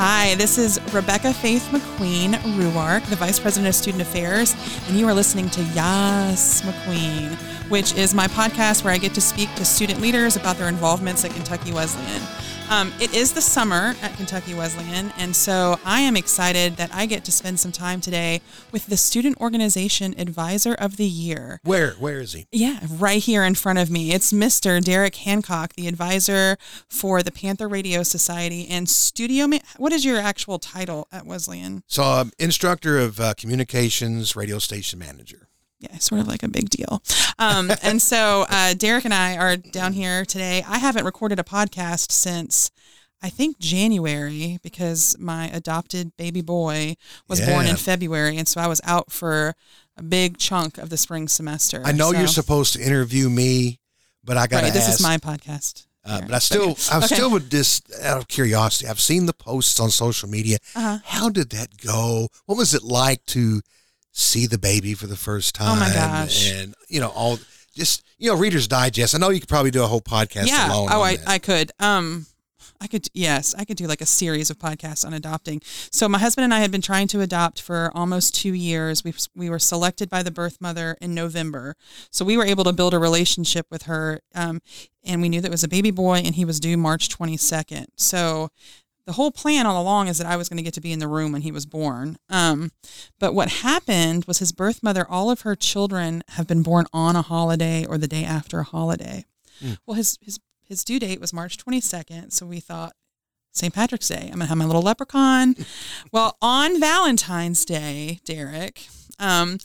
Hi, this is Rebecca Faith McQueen Ruark, the Vice President of Student Affairs, and you are listening to Yas McQueen, which is my podcast where I get to speak to student leaders about their involvements at Kentucky Wesleyan. Um, it is the summer at Kentucky Wesleyan, and so I am excited that I get to spend some time today with the Student Organization Advisor of the Year. Where? Where is he? Yeah, right here in front of me. It's Mr. Derek Hancock, the advisor for the Panther Radio Society and studio. Ma- what is your actual title at Wesleyan? So, um, instructor of uh, communications, radio station manager. Yeah, sort of like a big deal. Um, and so uh, Derek and I are down here today. I haven't recorded a podcast since I think January because my adopted baby boy was born in February, and so I was out for a big chunk of the spring semester. I know So- you're supposed to interview me, but I got to right. This ask. is my podcast. uh, but I still, I Okay. still would just out of curiosity. I've seen the posts on social media. Uh-huh. How did that go? What was it like to see the baby for the first time? Oh my gosh. And you know, all just you know, Reader's Digest. I know you could probably do a whole podcast yeah. alone. Oh, I, that. I could. Um, I could. Yes, I could do like a series of podcasts on adopting. So my husband and I had been trying to adopt for almost two years. We we were selected by the birth mother in November, so we were able to build a relationship with her. Um, and we knew that it was a baby boy, and he was due March twenty second. So. The whole plan all along is that I was going to get to be in the room when he was born. Um, but what happened was his birth mother, all of her children have been born on a holiday or the day after a holiday. Well, his his his due date was March 22nd, so we thought St. Patrick's Day. I'm gonna have my little leprechaun. well, on Valentine's Day, Derek, um,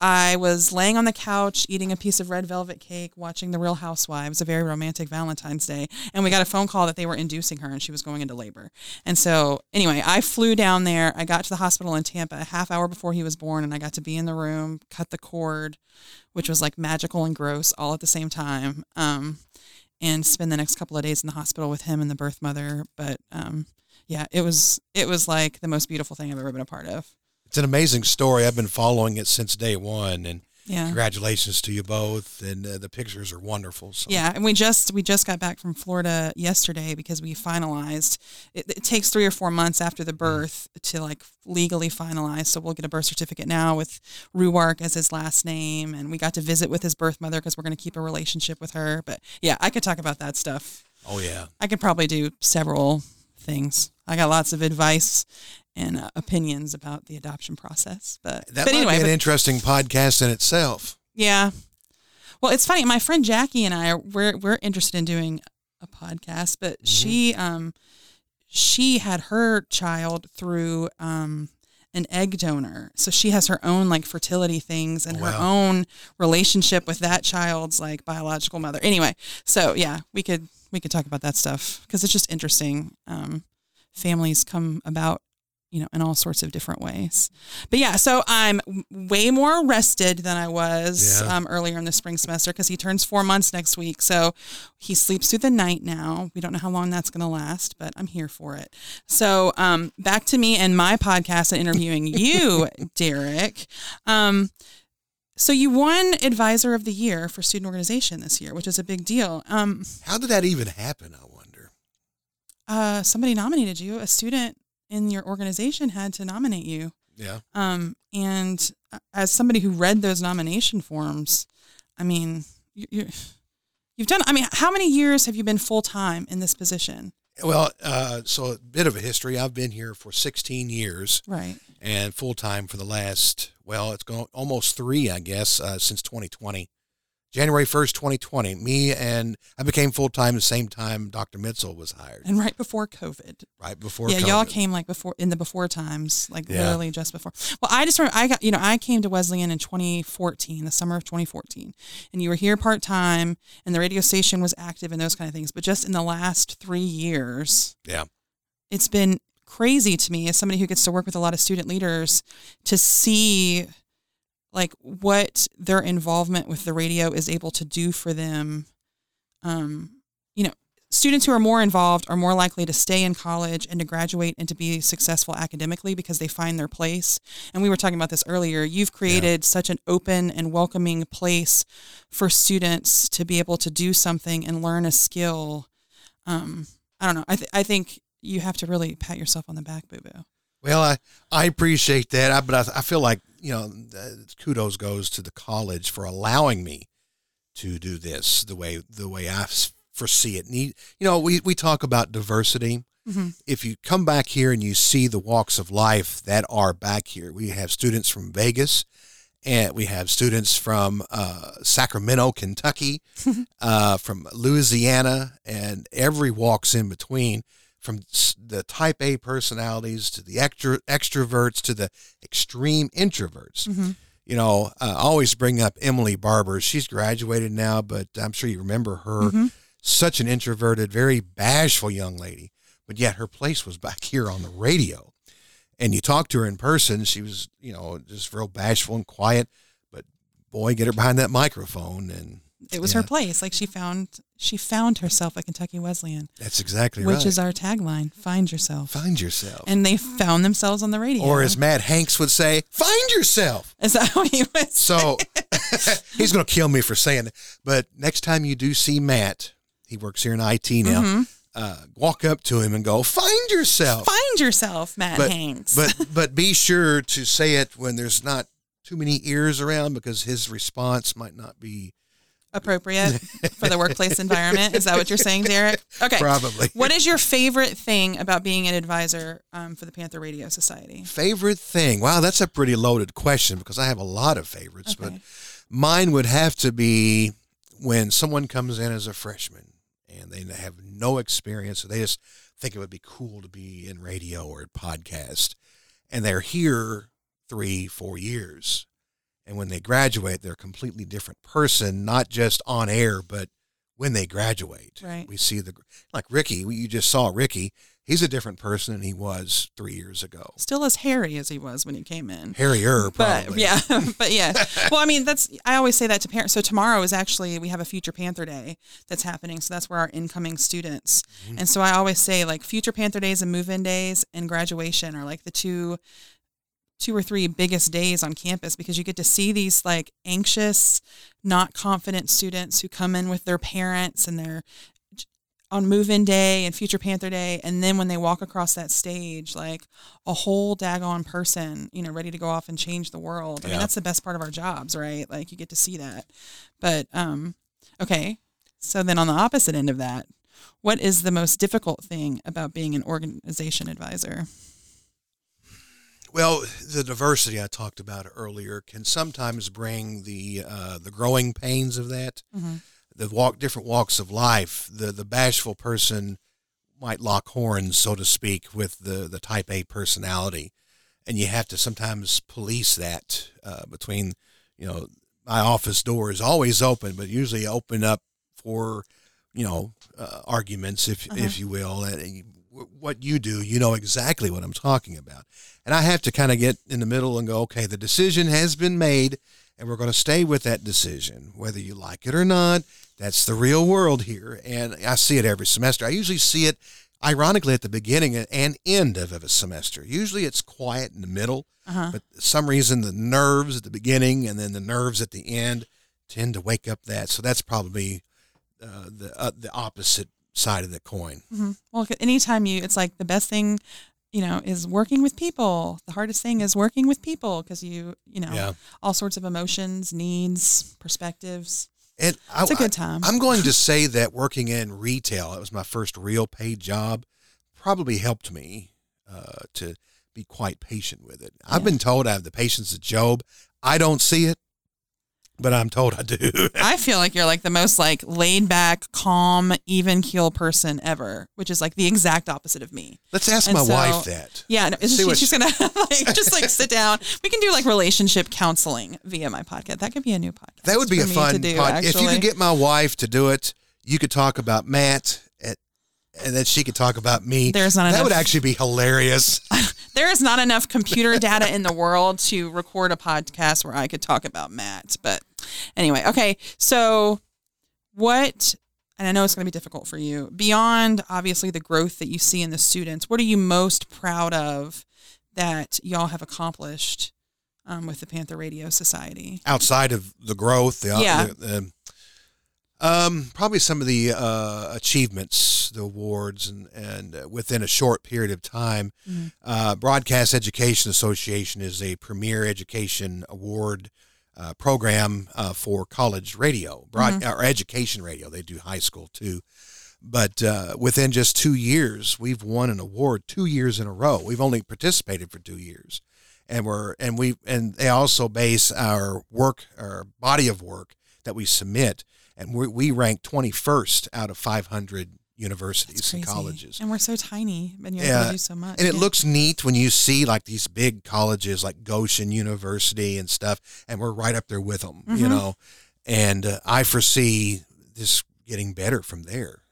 I was laying on the couch eating a piece of red velvet cake, watching The Real Housewives, a very romantic Valentine's Day, and we got a phone call that they were inducing her and she was going into labor. And so, anyway, I flew down there. I got to the hospital in Tampa a half hour before he was born, and I got to be in the room, cut the cord, which was like magical and gross all at the same time. Um, and spend the next couple of days in the hospital with him and the birth mother. But um, yeah, it was it was like the most beautiful thing I've ever been a part of. It's an amazing story. I've been following it since day one, and Yeah. congratulations to you both. And uh, the pictures are wonderful. So. Yeah, and we just we just got back from Florida yesterday because we finalized. It, it takes three or four months after the birth to like legally finalize. So we'll get a birth certificate now with Ruark as his last name, and we got to visit with his birth mother because we're going to keep a relationship with her. But yeah, I could talk about that stuff. Oh yeah. I could probably do several things. I got lots of advice and uh, opinions about the adoption process. But That but might anyway, be an but- interesting podcast in itself. yeah. Well, it's funny. My friend Jackie and I are we're we're interested in doing a podcast, but Mm-hmm. she um she had her child through um an egg donor. So she has her own like fertility things and her own relationship with that child's like biological mother. Anyway, so yeah, we could we could talk about that stuff because it's just interesting. Um, families come about, you know, in all sorts of different ways. But yeah, so I'm way more rested than I was Yeah. um, earlier in the spring semester because he turns four months next week. So he sleeps through the night now. We don't know how long that's going to last, but I'm here for it. So um, back to me and my podcast and interviewing you, Derek. Um, so you won Advisor of the Year for Student Organization this year, which is a big deal. Um, How did that even happen? I wonder. uh, somebody nominated you. A student in your organization had to nominate you. Yeah. Um, and as somebody who read those nomination forms, I mean, you, you've done. I mean, how many years have you been full time in this position? Well, uh, so a bit of a history. I've been here for 16 years Right. and full time for the last, well, it's going almost three, I guess, uh, since 2020. January 1st, 2020. Me and I became full time the same time Dr. Mitchell was hired, And right before COVID. right before yeah, y'all came like before in the before times, like Yeah. literally just before. Well, I just remember I got you know I came to Wesleyan in 2014, the summer of 2014, and you were here part time, and the radio station was active and those kind of things. But just in the last three years, Yeah. it's been crazy to me as somebody who gets to work with a lot of student leaders to see like what their involvement with the radio is able to do for them um you know students who are more involved are more likely to stay in college and to graduate and to be successful academically because they find their place. And we were talking about this earlier. You've created such an open and welcoming place for students to be able to do something and learn a skill. Um, I don't know. I, th- I think you have to really pat yourself on the back, boo boo. Well, I, I appreciate that, I, but I, I feel like you know, uh, kudos goes to the college for allowing me to do this the way the way I foresee it. Need you know, we we talk about diversity. Mhm. If you come back here and you see the walks of life that are back here, we have students from Vegas, and we have students from uh, Sacramento, Kentucky, uh, from Louisiana, and every walks in between from the type A personalities to the extra extroverts to the extreme introverts. Mhm. You know, I always bring up Emily Barber. She's graduated now, but I'm sure you remember her. Mhm. Such an introverted, very bashful young lady, but yet her place was back here on the radio. And you talk to her in person, she was, you know, just real bashful and quiet. But boy, get her behind that microphone, and It was Yeah. her place. Like she found she found herself at Kentucky Wesleyan, that's exactly which right. Which is our tagline: "Find yourself." Find yourself. And they found themselves on the radio. Or as Matt Hanks would say, find yourself. is that how he was? So he's going to kill me for saying it. But next time you do see Matt, he works here in IT now, Mhm. uh, walk up to him and go, find yourself. Find yourself, Matt But- Hanks. But, but be sure to say it when there's not too many ears around because his response might not be appropriate for the workplace environment. Is that what you're saying, Derek? Okay. probably. What is your favorite thing about being an advisor um, for the Panther Radio Society? Favorite thing? Wow, that's a pretty loaded question because I have a lot of favorites, but mine would have to be when someone comes in as a freshman and they have no experience, they just think it would be cool to be in radio or a podcast, and they're here three, four years. And when they graduate, they're a completely different person, not just on air, but when they graduate. Right. We see the, like Ricky, you just saw Ricky. He's a different person than he was three years ago. Still as hairy as he was when he came in. Hairier, But probably. yeah, but yeah. Well, I mean, that's I always say that to parents. So tomorrow is actually we have a Future Panther Day that's happening. So that's where our incoming students. Mm-hmm. And so I always say like Future Panther Days and Move-In Days and graduation are like the two two or three biggest days on campus because you get to see these like anxious, not confident students who come in with their parents and they're on move-in day and future panther day and then when they walk across that stage like a whole daggone person you know ready to go off and change the world. I mean that's the best part of our jobs right? Like you get to see that. But um okay. So then on the opposite end of that what is the most difficult thing about being an organization advisor Well, the diversity I talked about earlier can sometimes bring the uh, the growing pains of that. mm-hmm. The walk different walks of life. The the bashful person might lock horns, so to speak, with the the type A personality, and you have to sometimes police that uh, between you know my office door is always open, but usually open up for you know uh, arguments, if Uh-huh. if you will, and what you do, you know exactly what I'm talking about. And I have to kind of get in the middle and go, okay, the decision has been made, and we're going to stay with that decision, whether you like it or not. That's the real world here. And I see it every semester. I usually see it, ironically, at the beginning and end of a semester. Usually it's quiet in the middle, uh-huh but for some reason the nerves at the beginning and then the nerves at the end tend to wake up that. So that's probably uh, the, uh, the opposite side of the coin. hmm Well, anytime you, it's like the best thing, you know, is working with people. The hardest thing is working with people because you, you know, Yeah. all sorts of emotions, needs, perspectives. And I, It's a good time. I'm going to say that working in retail, it was my first real paid job, probably helped me uh, to be quite patient with it. I've been told I have the patience of Job. I don't see it, but I'm told I do. I feel like you're like the most like laid back, calm, even keel person ever, which is like the exact opposite of me. Let's ask And my so- wife that. Yeah, no, isn't she, she's gonna like just like sit down. We can do like relationship counseling via my podcast. That could be a new podcast. That would be a fun to do. pod. If you could get my wife to do it, you could talk about Matt, at, and then she could talk about me. There's not that enough- would actually be hilarious. there is not enough computer data in the world to record a podcast where I could talk about Matt. But anyway, okay. So, what, and I know it's going to be difficult for you, beyond obviously the growth that you see in the students, what are you most proud of that y'all have accomplished um, with the Panther Radio Society? outside of the growth, the, Yeah. the, the- um, probably some of the uh, achievements the, awards and, and uh, within a short period of time. Mhm. Uh, Broadcast Education Association is a premier education award uh, program uh, for college radio, broad, or education radio. They do high school too. But uh, within just two years, we've won an award two years in a row. We've only participated for two years, and we're and we and they also base our work, our body of work that we submit, and we we rank twenty first out of five hundred universities and colleges. And we're so tiny, and you're able Yeah, to do so much. And it Yeah. looks neat when you see like these big colleges like Goshen University and stuff, and we're right up there with them, you Mhm. know. And uh, I foresee this getting better from there.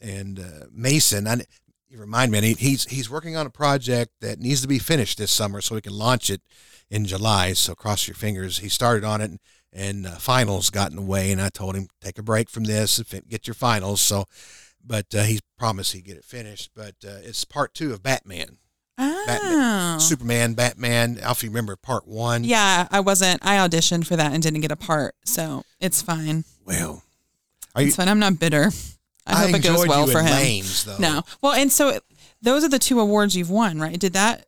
And uh, Mason, I, you remind me, he's he's working on a project that needs to be finished this summer so we can launch it in July. So cross your fingers. He started on it, and, and uh, finals got in the way, and I told him take a break from this and get your finals. So, but uh, he promised he'd get it finished. But uh, it's part two of Batman, Oh. Superman, Batman. If you remember part one, Yeah, I wasn't. I auditioned for that and didn't get a part, so it's fine. Well, are you? It's fine. I'm not bitter. I hope it goes well for him. No, well, and so those are the two awards you've won, right? Did that?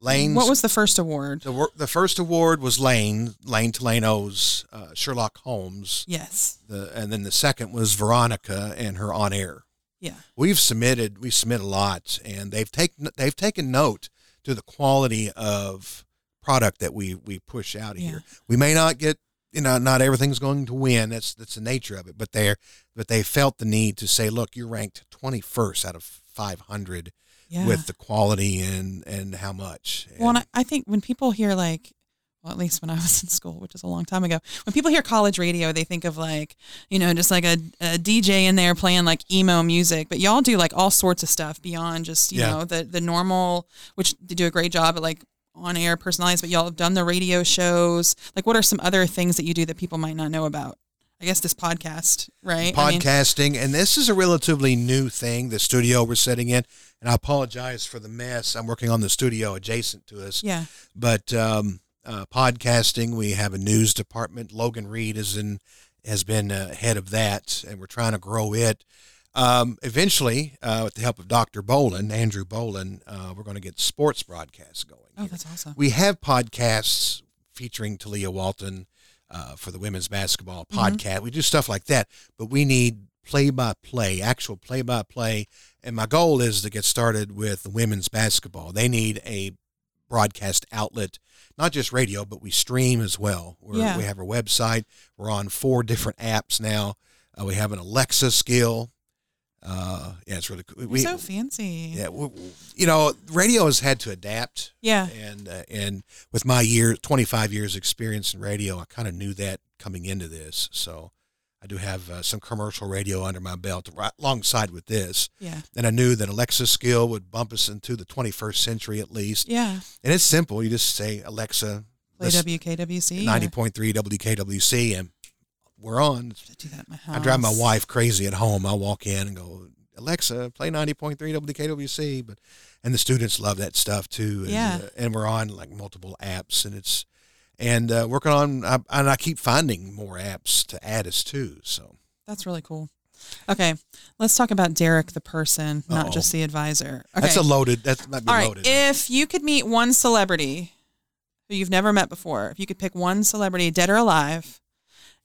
Lanes. What was the first award? the the first award was Lane Lane Delano's uh, Sherlock Holmes, Yes. the, and then the second was Veronica and her on air. Yeah. We've submitted we submit a lot, and they've taken they've taken note to the quality of product that we we push out of Yeah. here. We may not get you know not everything's going to win. That's that's the nature of it. But they're but they felt the need to say, look, you're ranked 21st out of 500 Yeah. with the quality and and how much. well, and And- I, I think when people hear like, well, at least when I was in school, which is a long time ago, when people hear college radio, they think of like, you know, just like a, a DJ in there playing like emo music. But y'all do like all sorts of stuff beyond just, you Yeah. know, the the normal, which they do a great job at like on air personalized. But y'all have done the radio shows. Like, what are some other things that you do that people might not know about? I guess this podcast, right? I mean, podcasting, and this is a relatively new thing. The studio we're sitting in, and I apologize for the mess. I'm working on the studio adjacent to us, yeah. but um, uh, podcasting. We have a news department. Logan Reed is in has been uh, head of that, and we're trying to grow it. Um, eventually, uh, with the help of Dr. Bolin, Andrew Bolin, uh, we're going to get sports broadcasts going. Oh, here. that's awesome. We have podcasts featuring Talia Walton uh, for the women's basketball Mhm. podcast. We do stuff like that, but we need play by play, actual play by play. And my goal is to get started with the women's basketball. They need a broadcast outlet, not just radio, but we stream as well. We're, Yeah. We have our website. We're on four different apps now. Uh, we have an Alexa skill. Uh, yeah, it's really cool. We, so fancy. yeah, we, you know, radio has had to adapt Yeah. and uh, and with my year 25 years experience in radio i kind of knew that coming into this so i do have uh, some commercial radio under my belt right alongside with this Yeah. and i knew that alexa skill would bump us into the 21st century at least Yeah. and it's simple you just say alexa Play WKWC. or- 90.3 wkwc and we're on I do that at my house. i drive my wife crazy at home i walk in and go alexa play 90.3 wkwc but and the students love that stuff too and, Yeah. uh, and we're on like multiple apps and it's and uh, working on I, and i keep finding more apps to add us to so That's really cool. Okay, let's talk about Derek the person, not Uh-oh. just the advisor. Okay. that's a loaded that might be All right. loaded If you could meet one celebrity who you've never met before, if you could pick one celebrity, dead or alive,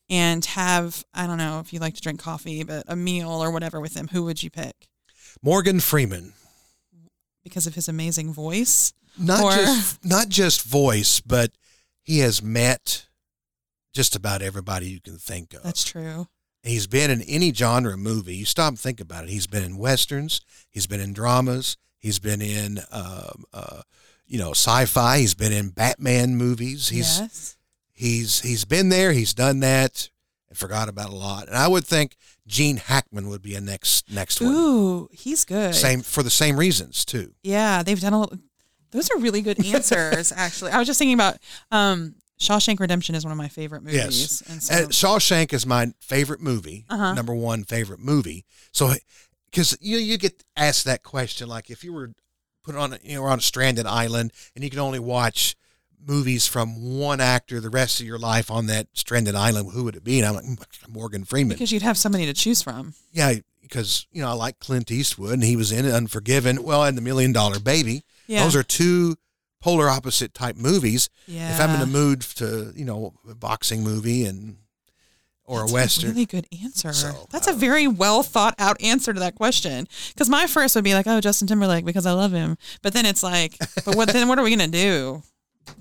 and have I don't know if you like to drink coffee, but a meal or whatever with him, who would you pick? morgan freeman Because of his amazing voice. not Or- just not just voice but he has met just about everybody you can think of That's true. He's been in any genre movie. You stop and think about it. He's been in westerns. He's been in dramas. He's been in, um, uh, you know, sci-fi. He's been in Batman movies. He's yes. He's he's been there. He's done that and forgot about a lot. And I would think Gene Hackman would be a next next one. Ooh, he's good. Same for the same reasons too. Yeah, they've done a. little- Those are really good answers. actually, I was just thinking about um, Shawshank Redemption is one of my favorite movies. Yes. and so And Shawshank is my favorite movie, Uh-huh. number one favorite movie. So, because you you get asked that question, like if you were put on a, you know on a stranded island and you could only watch movies from one actor the rest of your life on that stranded island, who would it be? And I'm like "Mm, Morgan Freeman. because you'd have somebody to choose from. yeah, because you know I like Clint Eastwood and he was in Unforgiven, well, and The Million Dollar Baby. Yeah. Those are two polar opposite type movies. yeah. If I'm in the mood to, you know, a boxing movie and or That's a western, really good answer. So, That's a very well thought out answer to that question. Because my first would be like, oh, Justin Timberlake because I love him. But then it's like, but what then? What are we gonna do?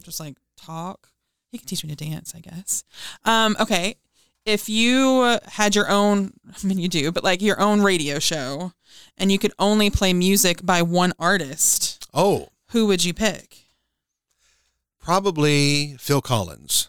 Just like talk? He can teach me to dance, I guess. Um, okay. If you had your own, I mean, you do, but like your own radio show, and you could only play music by one artist, oh, who would you pick? probably Phil Collins.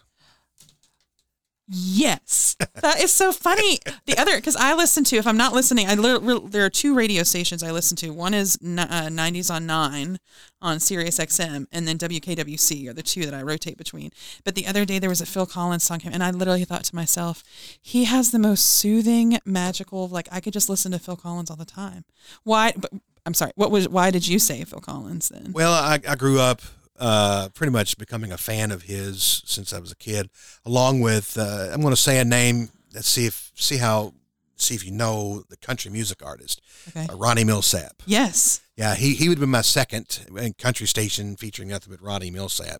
Yes, that is so funny. The other, because I listen to, if I'm not listening, I there are two radio stations I listen to. One is uh, 90s on nine on Sirius XM, and then WKWC are the two that I rotate between. But the other day there was a Phil Collins song, and I literally thought to myself, he has the most soothing, magical. Like I could just listen to Phil Collins all the time. Why? But I'm sorry. What was? Why did you say Phil Collins then? Well, I, I grew up uh, pretty much becoming a fan of his since I was a kid, along with uh, I'm going to say a name. Let's see if see how see if you know the country music artist, Okay. uh, Ronnie Milsap. Yes. Yeah, he he would be my second in country station featuring nothing but Ronnie Milsap.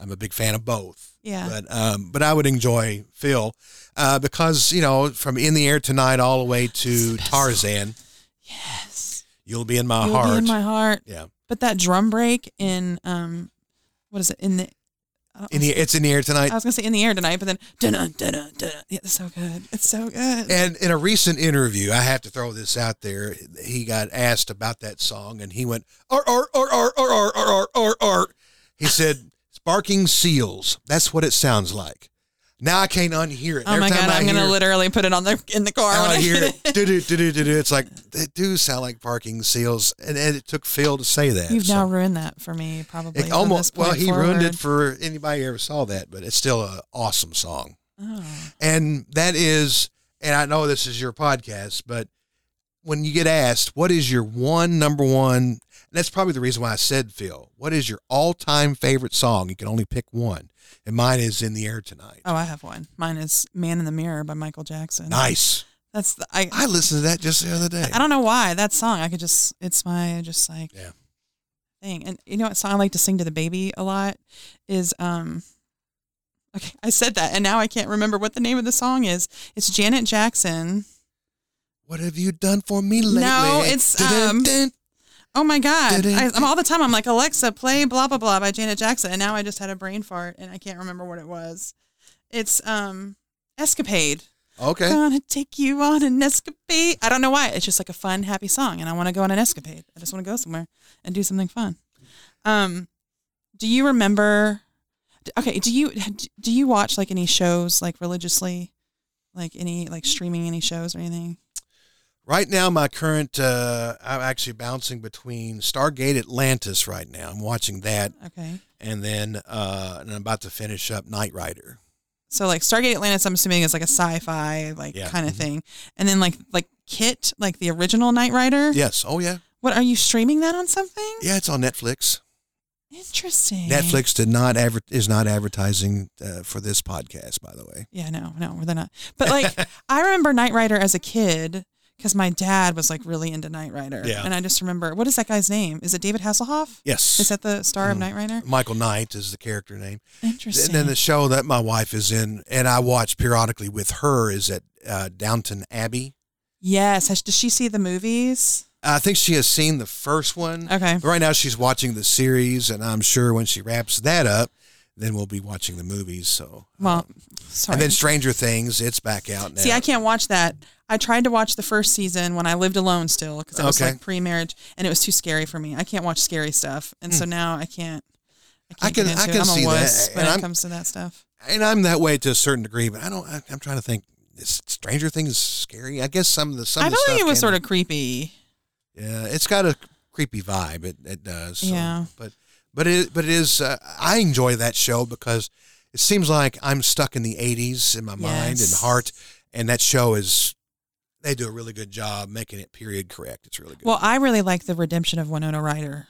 I'm a big fan of both. Yeah. But um, but I would enjoy Phil uh, because you know from In the Air Tonight all the way to Tarzan, yes. you'll be in my You'll heart. be in my heart. yeah, But that drum break in um, what is it in the? In the it's in the air tonight. I was gonna say in the air tonight, but then dun dun dun dun. Yeah, it's so good. It's so good. And in a recent interview, I have to throw this out there. He got asked about that song, and he went, "Ar ar ar ar ar ar ar ar ar." ar." He said, "Sparking seals. That's what it sounds like." Now I can't unhear it. oh Every my time god, I I'm gonna literally put it on the in the car when I I hear it. Do-do, do-do, do-do. It's like they do sound like parking seals, and, and it took Phil to say that. You've so. now ruined that for me, probably. It almost well, he ruined it for anybody who ever saw that, but it's still an awesome song. Oh. And that is, and I know this is your podcast, but when you get asked, what is your one number one? That's probably the reason why I said Phil. What is your all time favorite song? You can only pick one, and mine is "In the Air Tonight." Oh, I have one. Mine is "Man in the Mirror" by Michael Jackson. Nice. That's the, I. I listened to that just the other day. I don't know why that song. I could just. It's my just like. Yeah. Thing and you know what song I like to sing to the baby a lot is um. Okay, I said that and now I can't remember what the name of the song is. It's Janet Jackson. What have you done for me lately? No, it's, um, Oh my God! I, I'm all the time. I'm like Alexa, play blah blah blah by Janet Jackson, and now I just had a brain fart and I can't remember what it was. It's um Escapade. Okay. Gonna take you on an escapade. I don't know why. It's just like a fun, happy song, and I want to go on an escapade. I just want to go somewhere and do something fun. Um, do you remember? Okay, do you do you watch like any shows like religiously, like any like streaming any shows or anything? Right now, my current, uh, I'm actually bouncing between Stargate Atlantis right now. I'm watching that, Okay, and then uh, and I'm about to finish up Knight Rider. so like Stargate Atlantis, I'm assuming is like a sci-fi like Yeah. kind of Mhm. thing, and then like like KITT, like the original Knight Rider. Yes. Oh yeah. What are you streaming that on something? Yeah, it's on Netflix. Interesting. Netflix did not adver- is not advertising uh, for this podcast, by the way. Yeah, no, no, they're not. But like, I remember Knight Rider as a kid because my dad was like really into Knight Rider. Yeah. And I just remember, what is that guy's name? Is it David Hasselhoff? Yes. Is that the star of Mhm. Knight Rider? Michael Knight is the character name. Interesting. And then the show that my wife is in, and I watch periodically with her, is at uh, Downton Abbey. yes. Has, does she see the movies? I think she has seen the first one. Okay. But right now, she's watching the series, and I'm sure when she wraps that up, then we'll be watching the movies. So, Well, sorry. and then Stranger Things, it's back out now. See, I can't watch that. I tried to watch the first season when I lived alone still because it was Okay. like pre-marriage and it was too scary for me. I can't watch scary stuff, and so now I can't. I, I can't can- I can it. I'm see a that, when and it I'm- comes to that stuff. and I'm that way to a certain degree, but I don't. I, I'm trying to think. Is Stranger Things scary? I guess some of the some I felt like it was sort of creepy. Yeah, it's got a creepy vibe. It it does. so- Yeah. But but it but it is. Uh, I enjoy that show because it seems like I'm stuck in the '80s in my mind and heart, and that show is. They do a really good job making it period correct. It's really good. Well, I really like the redemption of Winona Ryder.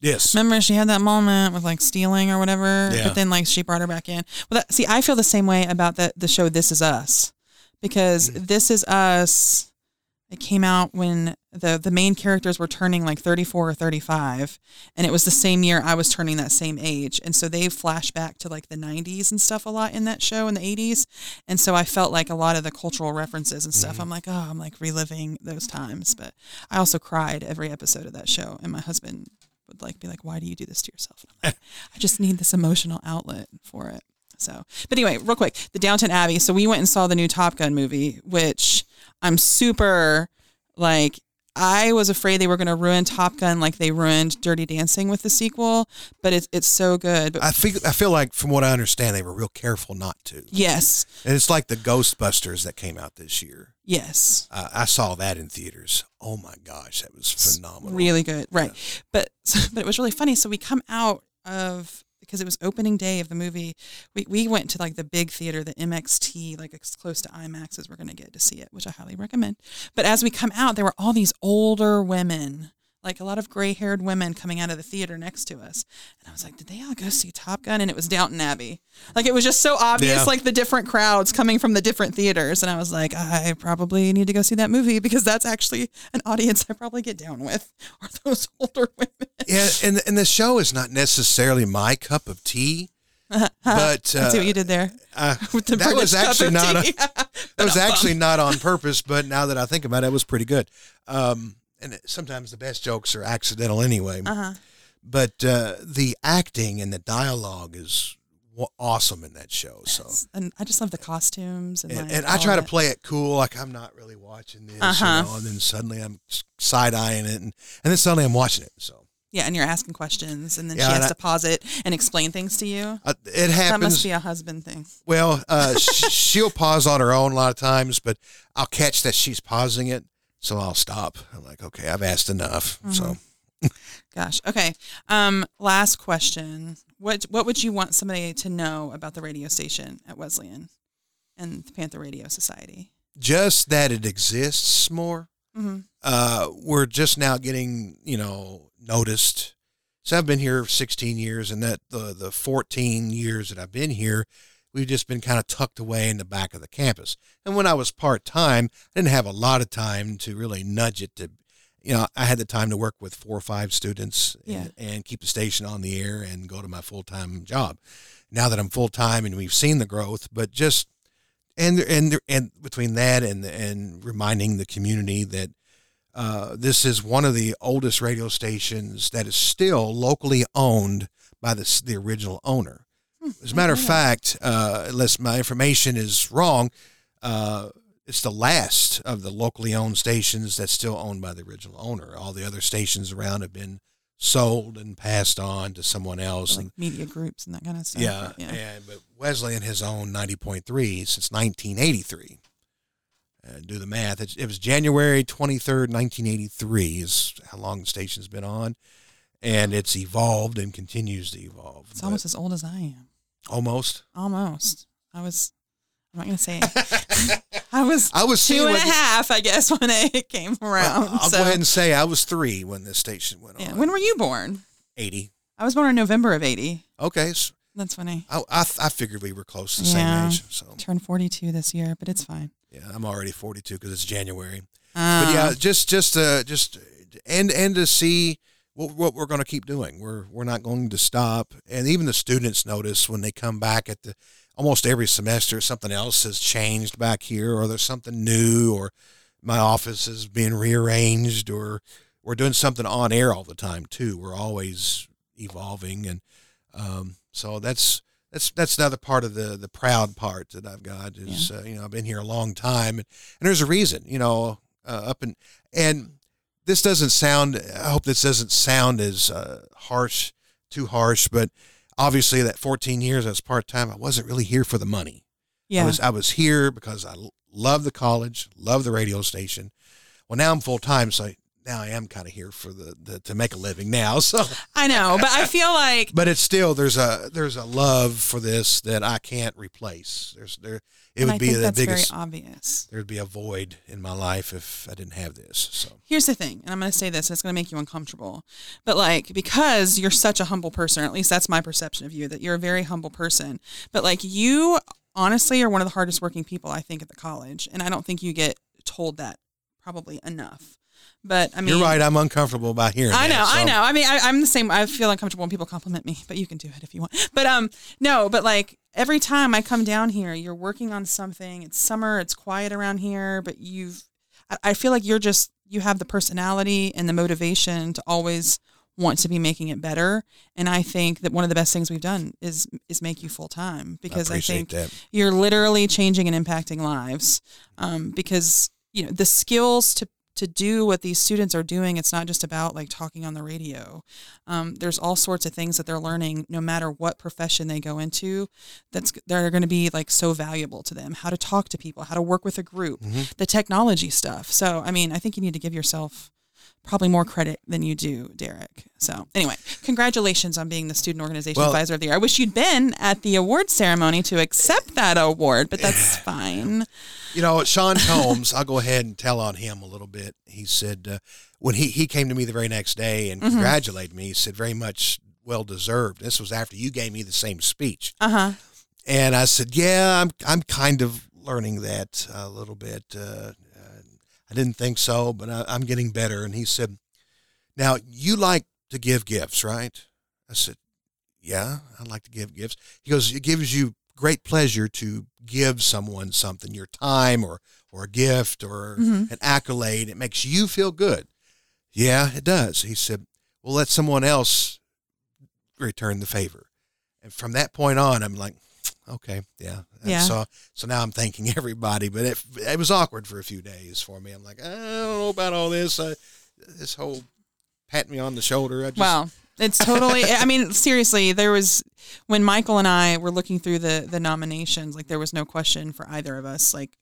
yes. Remember, she had that moment with like stealing or whatever, Yeah. but then like she brought her back in. Well, that, see, I feel the same way about the the show This Is Us, because Mm. This Is Us It came out when the the main characters were turning like 34 or 35 and it was the same year I was turning that same age. And so they flash back to like the 90s and stuff a lot in that show in the 80s. And so I felt like a lot of the cultural references and stuff. Mm-hmm. I'm like, "Oh, I'm like reliving those times." But I also cried every episode of that show and my husband would like be like, "Why do you do this to yourself?" And I'm like, I just need this emotional outlet for it. So, but anyway, real quick, the Downton Abbey. So we went and saw the new Top Gun movie, which I'm super like. I was afraid they were going to ruin Top Gun like they ruined Dirty Dancing with the sequel, but it's it's so good. But I feel I feel like from what I understand, they were real careful not to. yes, And it's like the Ghostbusters that came out this year. yes, Uh, I saw that in theaters. Oh my gosh, that was phenomenal. really good, right? But but it was really funny. So we come out of because it was opening day of the movie. We we went to like the big theater, the MXT, like it's close to IMAX as we're going to get to see it, which I highly recommend. But as we come out, there were all these older women. Like a lot of gray haired women coming out of the theater next to us. And I was like, did they all go see Top Gun? And it was Downton Abbey. Like it was just so obvious, Yeah. like the different crowds coming from the different theaters. And I was like, I probably need to go see that movie because that's actually an audience I probably get down with are those older women. Yeah, and and the show is not necessarily my cup of tea, but I see uh, what you did there. uh, With the that was British actually not. tea. That was actually not on purpose, but now that I think about it, it was pretty good. Um, and sometimes the best jokes are accidental anyway. uh-huh. But uh, the acting and the dialogue is awesome in that show. So, And I just love the costumes and, and, like, and I try to play it cool, like I'm not really watching this, Uh-huh. you know. And then suddenly I'm side eyeing it, and, and then suddenly I'm watching it. So Yeah, and you're asking questions, and then Yeah, she has I- to pause it and explain things to you. uh, it That happens. must be a husband thing. Well, uh, sh- she'll pause on her own a lot of times, but I'll catch that she's pausing it, so I'll stop. I'm like, okay, I've asked enough. So Gosh. Okay. Um. Last question. What What would you want somebody to know about the radio station at Wesleyan and the Panther Radio Society? just that it exists more. Mm-hmm. Uh, we're just now getting, you know, noticed. So I've been here 16 years, and that the the 14 years that I've been here, we've just been kind of tucked away in the back of the campus. And when I was part time, I didn't have a lot of time to really nudge it to, you know, I had the time to work with four or five students Yeah. and, and keep the station on the air and go to my full time job. Now that I'm full time and we've seen the growth, but just and and and between that and and reminding the community that uh, this is one of the oldest radio stations that is still locally owned by the the original owner. As a matter of fact, uh, unless my information is wrong, uh, it's the last of the locally owned stations that's still owned by the original owner. All the other stations around have been sold and passed on to someone else. Like and media groups and that kind of stuff. yeah, Yeah. and but Wesleyan has owned ninety point three since nineteen eighty three. Uh, do the math. It, it was January twenty third, nineteen eighty three, is how long the station's been on, and it's evolved and continues to evolve. It's But almost as old as I am. Almost. Almost. I was. I'm not gonna say. I was I was two and a half, I guess, when it came around. I'll so, go ahead and say I was three when this station went yeah. on. When were you born? eighty. I was born in November of '80. Okay, so That's funny. I, I I figured we were close to the Yeah. same age. So Turned 42 this year, but it's fine. yeah, I'm already forty two because it's January. Um, but yeah, just just uh just and and to see what what we're going to keep doing. We're we're not going to stop. And even the students notice when they come back at the almost every semester something else has changed back here or there's something new or my office is being rearranged or we're doing something on air all the time too. We're always evolving and um so that's that's that's another part of the the proud part that I've got is uh, you know I've been here a long time and, and there's a reason you know uh, up and and this doesn't sound I hope this doesn't sound as uh, harsh too harsh but obviously that 14 years as part time I wasn't really here for the money yeah. I was I was here because I love the college love the radio station well now I'm full time so now I am kind of here for the, the to make a living now so I know, but I feel like but it's still there's a there's a love for this that I can't replace. There's there it would I be think the that's biggest very obvious. there'd be a void in my life if I didn't have this. So Here's the thing, and I'm going to say this, and it's going to make you uncomfortable. But like because you're such a humble person, or at least that's my perception of you, that you're a very humble person. But like you honestly are one of the hardest working people I think at the college, and I don't think you get told that probably enough. But I mean, You're right. I'm uncomfortable about hearing. I know, that, I know. I mean, I, I'm the same. I feel uncomfortable when people compliment me, but you can do it if you want. But um, no, but like every time I come down here, you're working on something. It's summer. It's quiet around here, but you've. I, I feel like you're just you have the personality and the motivation to always want to be making it better. And I think that one of the best things we've done is is make you full time because I, appreciate think that. you're literally changing and impacting lives um, because you know the skills to to do what these students are doing. It's not just about like talking on the radio. Um, there's all sorts of things that they're learning no matter what profession they go into that's they're going to be like so valuable to them. How to talk to people how to work with a group Mhm. the technology stuff. So i mean i think you need to give yourself probably more credit than you do derek. So anyway congratulations on being the student organization Well- advisor of the year i wish you'd been at the award ceremony to accept that award but that's fine You know, Sean Combs, I'll go ahead and tell on him a little bit. He said, uh, when he, he came to me the very next day and Mhm. congratulated me, he said, very much well deserved. This was after you gave me the same speech. uh-huh And I said, yeah, I'm, I'm kind of learning that a little bit. Uh, uh, I didn't think so, but I, I'm getting better. And he said, now you like to give gifts, right? I said, yeah, I like to give gifts. He goes, it gives you great pleasure to give someone something, your time or, or a gift or Mhm. an accolade. It makes you feel good. Yeah, it does. He said, well, let someone else return the favor. And from that point on, I'm like, okay, yeah. And Yeah. So, so now I'm thanking everybody, but it, it was awkward for a few days for me. I'm like, I don't know about all this. Uh, this whole pat me on the shoulder. I just, Wow. It's totally I mean seriously there was when Michael and I were looking through the the nominations like there was no question for either of us like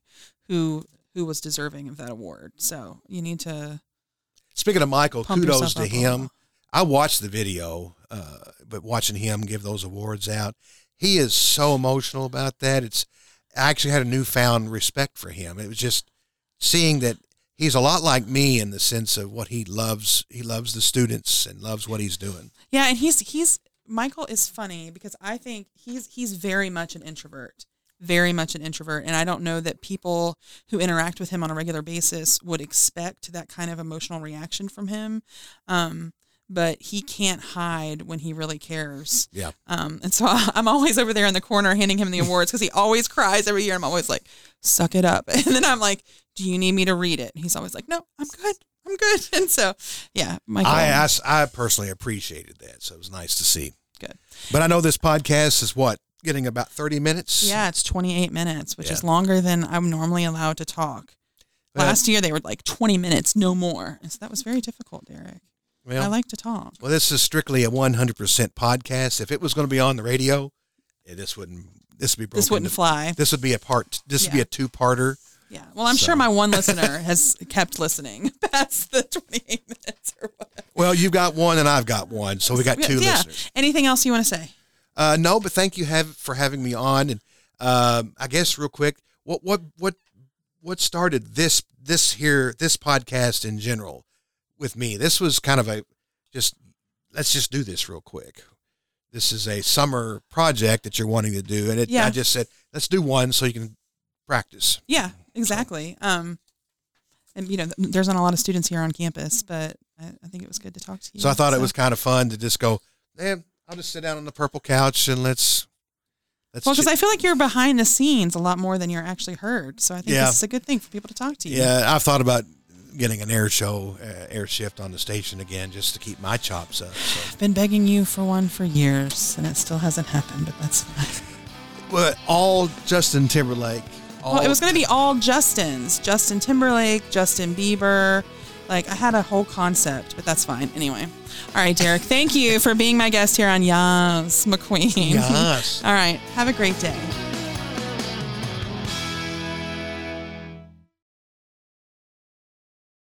who who was deserving of that award. So you need to Speaking of Michael, kudos to him. I watched the video, uh, but watching him give those awards out, he is so emotional about that. It's I actually had a newfound respect for him. It was just seeing that he's a lot like me in the sense of what he loves. He loves the students and loves what he's doing. Yeah, and he's he's Michael is funny because I think he's he's very much an introvert. Very much an introvert. And I don't know that people who interact with him on a regular basis would expect that kind of emotional reaction from him. Um, but he can't hide when he really cares. Yeah. Um, and so I'm always over there in the corner handing him the awards because he always cries every year. I'm always like, suck it up. And then I'm like, do you need me to read it? And he's always like, no, I'm good. I'm good. And so, yeah, Michael. I, I I personally appreciated that, so it was nice to see. Good. But I know this podcast is what getting about thirty minutes. Yeah, it's 28 minutes, which Yeah. is longer than I'm normally allowed to talk. Last year they were like 20 minutes, no more. And so that was very difficult, Derek. Well, I like to talk. Well, this is strictly a 100% podcast. If it was going to be on the radio, eh, this wouldn't. This would be broken. This wouldn't fly. This would be a part. This would be a two-parter. Yeah. Well, I'm So- sure my one listener has kept listening past the 28 minutes or whatever. Well, you've got one and I've got one, so we got two yeah. listeners. Anything else you want to say? Uh, no, but thank you have for having me on. And um, I guess real quick, what what what what started this this here this podcast in general with me? This was kind of a just let's just do this real quick. This is a summer project that you're wanting to do, and it, Yeah. I just said let's do one so you can practice. Yeah, exactly. Um, and you know, th- there's not a lot of students here on campus, but I, I think it was good to talk to you. So I thought it was kind of fun to just go, man, I'll just sit down on the purple couch and let's let's Well, because I feel like you're behind the scenes a lot more than you're actually heard. So I think Yeah. this is a good thing for people to talk to you. Yeah, I've thought about getting an air show, uh, air shift on the station again, just to keep my chops up. So, I've been begging you for one for years, and it still hasn't happened, but that's fine. but all Justin Timberlake. All, Well, it was going to be all Justins Justin Timberlake, Justin Bieber. Like, I had a whole concept, but that's fine. Anyway. All right, Derek, thank you for being my guest here on Yas McQueen. Yes. all right. Have a great day.